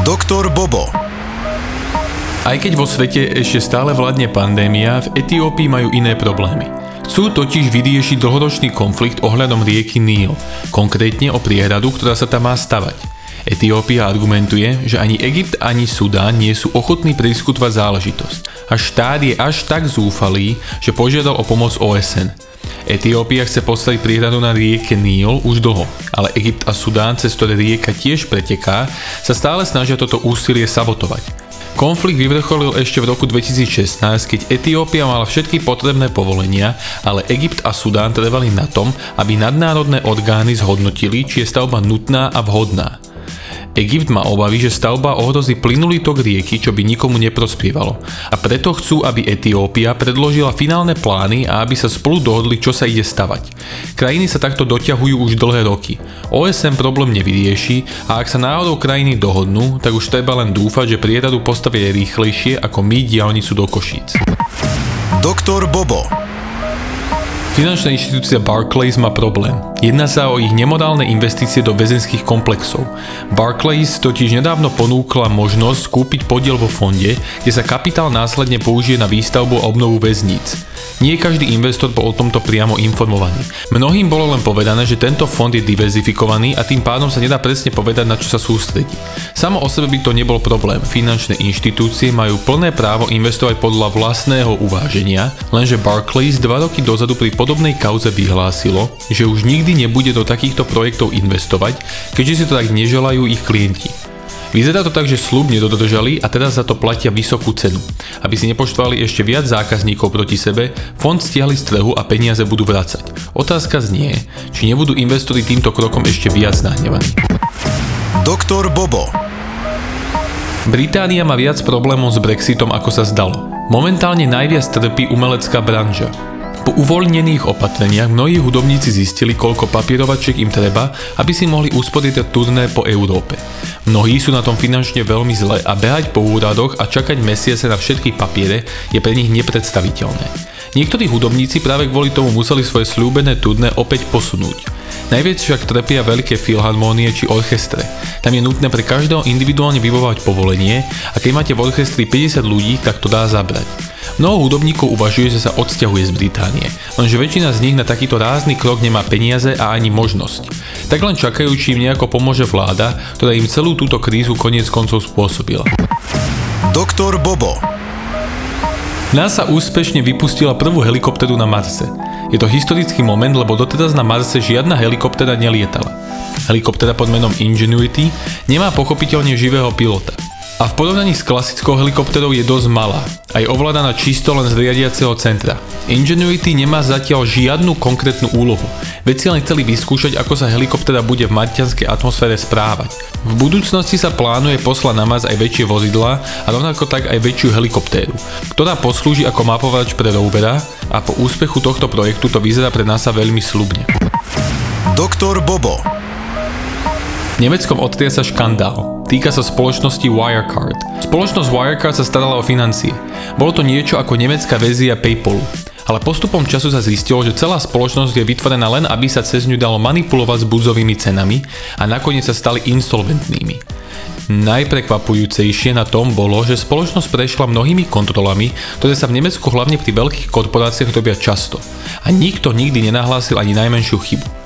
Doktor Bobo. Aj keď vo svete ešte stále vládne pandémia, v Etiópii majú iné problémy. Chcú totiž vyriešiť dlhoročný konflikt ohľadom rieky Níl, konkrétne o priehradu, ktorá sa tam má stavať. Etiópia argumentuje, že ani Egypt, ani Sudán nie sú ochotní prediskutovať záležitosť. A štát je až tak zúfalý, že požiadal o pomoc OSN. Etiópia chce postaviť priehradu na rieke Níl už dlho, ale Egypt a Sudán, cez ktoré rieka tiež preteká, sa stále snažia toto úsilie sabotovať. Konflikt vyvrcholil ešte v roku 2016, keď Etiópia mala všetky potrebné povolenia, ale Egypt a Sudán trvali na tom, aby nadnárodné orgány zhodnotili, či je stavba nutná a vhodná. Egypt má obavy, že stavba ohrozí plynulý tok rieky, čo by nikomu neprospievalo. A preto chcú, aby Etiópia predložila finálne plány a aby sa spolu dohodli, čo sa ide stavať. Krajiny sa takto doťahujú už dlhé roky. OSM problém nevyrieši a ak sa náhodou krajiny dohodnú, tak už treba len dúfať, že prieradu postavia rýchlejšie ako my diálnicu do Košíc. Doktor Bobo. Finančná inštitúcia Barclays má problém. Jedná sa o ich nemorálne investície do väzenských komplexov. Barclays totiž nedávno ponúkla možnosť kúpiť podiel vo fonde, kde sa kapitál následne použije na výstavbu a obnovu väzníc. Nie každý investor bol o tomto priamo informovaný. Mnohým bolo len povedané, že tento fond je diverzifikovaný a tým pádom sa nedá presne povedať, na čo sa sústredí. Samo o sebe by to nebol problém. Finančné inštitúcie majú plné právo investovať podľa vlastného uváženia, lenže Barclays dva roky dozadu pri podobnej kauze vyhlásilo, že už nikdy nebude do takýchto projektov investovať, keďže si to tak neželajú ich klienti. Vyzerá to tak, že slub nedodržali a teraz za to platia vysokú cenu. Aby si nepoštvali ešte viac zákazníkov proti sebe, fond stiahli z trhu a peniaze budú vracať. Otázka znie, či nebudú investori týmto krokom ešte viac nahnevaní. Doktor Bobo. Británia má viac problémov s Brexitom ako sa zdalo. Momentálne najviac trpí umelecká branža. Po uvoľnených opatreniach mnohí hudobníci zistili, koľko papierovačiek im treba, aby si mohli usporiadať turné po Európe. Mnohí sú na tom finančne veľmi zle a behať po úradoch a čakať mesiace na všetky papiere je pre nich nepredstaviteľné. Niektorí hudobníci práve kvôli tomu museli svoje slúbené turné opäť posunúť. Najviac však trpia veľké filharmónie či orchestre. Tam je nutné pre každého individuálne vybovať povolenie a keď máte v orchestri 50 ľudí, tak to dá zabrať. Mnoho hudobníkov uvažuje, že sa odsťahuje z Británie, lenže väčšina z nich na takýto rázny krok nemá peniaze a ani možnosť. Tak len čakajú, či im nejako pomôže vláda, ktorá im celú túto krízu koniec koncov spôsobila. Doktor Bobo. NASA úspešne vypustila prvú helikopteru na Marse. Je to historický moment, lebo doteraz na Marse žiadna helikoptera nelietala. Helikoptera pod menom Ingenuity nemá pochopiteľne živého pilota a v porovnaní s klasickou helikopterou je dosť malá a je ovládaná čisto len z riadiaceho centra. Ingenuity nemá zatiaľ žiadnu konkrétnu úlohu. Vedci len chceli vyskúšať, ako sa helikoptera bude v marťanskej atmosfére správať. V budúcnosti sa plánuje poslať na Mars aj väčšie vozidlá a rovnako tak aj väčšiu helikoptéru, ktorá poslúži ako mapovač pre rovera a po úspechu tohto projektu to vyzerá pre NASA veľmi slubne. Doktor Bobo. V Nemeckom sa škandál. Týka sa spoločnosti Wirecard. Spoločnosť Wirecard sa starala o financie. Bolo to niečo ako nemecká verzia PayPalu. Ale postupom času sa zistilo, že celá spoločnosť je vytvorená len, aby sa cez ňu dalo manipulovať s burzovými cenami a nakoniec sa stali insolventnými. Najprekvapujúcejšie na tom bolo, že spoločnosť prešla mnohými kontrolami, ktoré sa v Nemecku hlavne pri veľkých korporáciách robia často. A nikto nikdy nenahlásil ani najmenšiu chybu.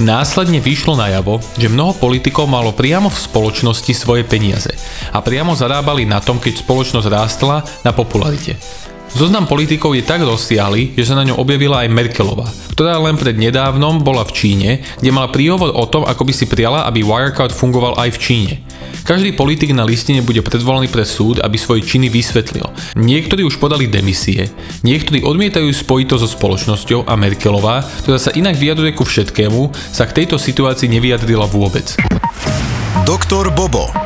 Následne vyšlo najavo, že mnoho politikov malo priamo v spoločnosti svoje peniaze a priamo zarábali na tom, keď spoločnosť rástla na popularite. Zoznam politikov je tak rozsiahly, že sa na ňom objavila aj Merkelová, ktorá len pred nedávnom bola v Číne, kde mala príhovor o tom, ako by si prijala, aby Wirecard fungoval aj v Číne. Každý politik na listine bude predvolaný pre súd, aby svoje činy vysvetlil. Niektorí už podali demisie, niektorí odmietajú spojito so spoločnosťou a Merkelová, ktorá sa inak vyjadruje ku všetkému, sa k tejto situácii nevyjadrila vôbec. Doktor Bobo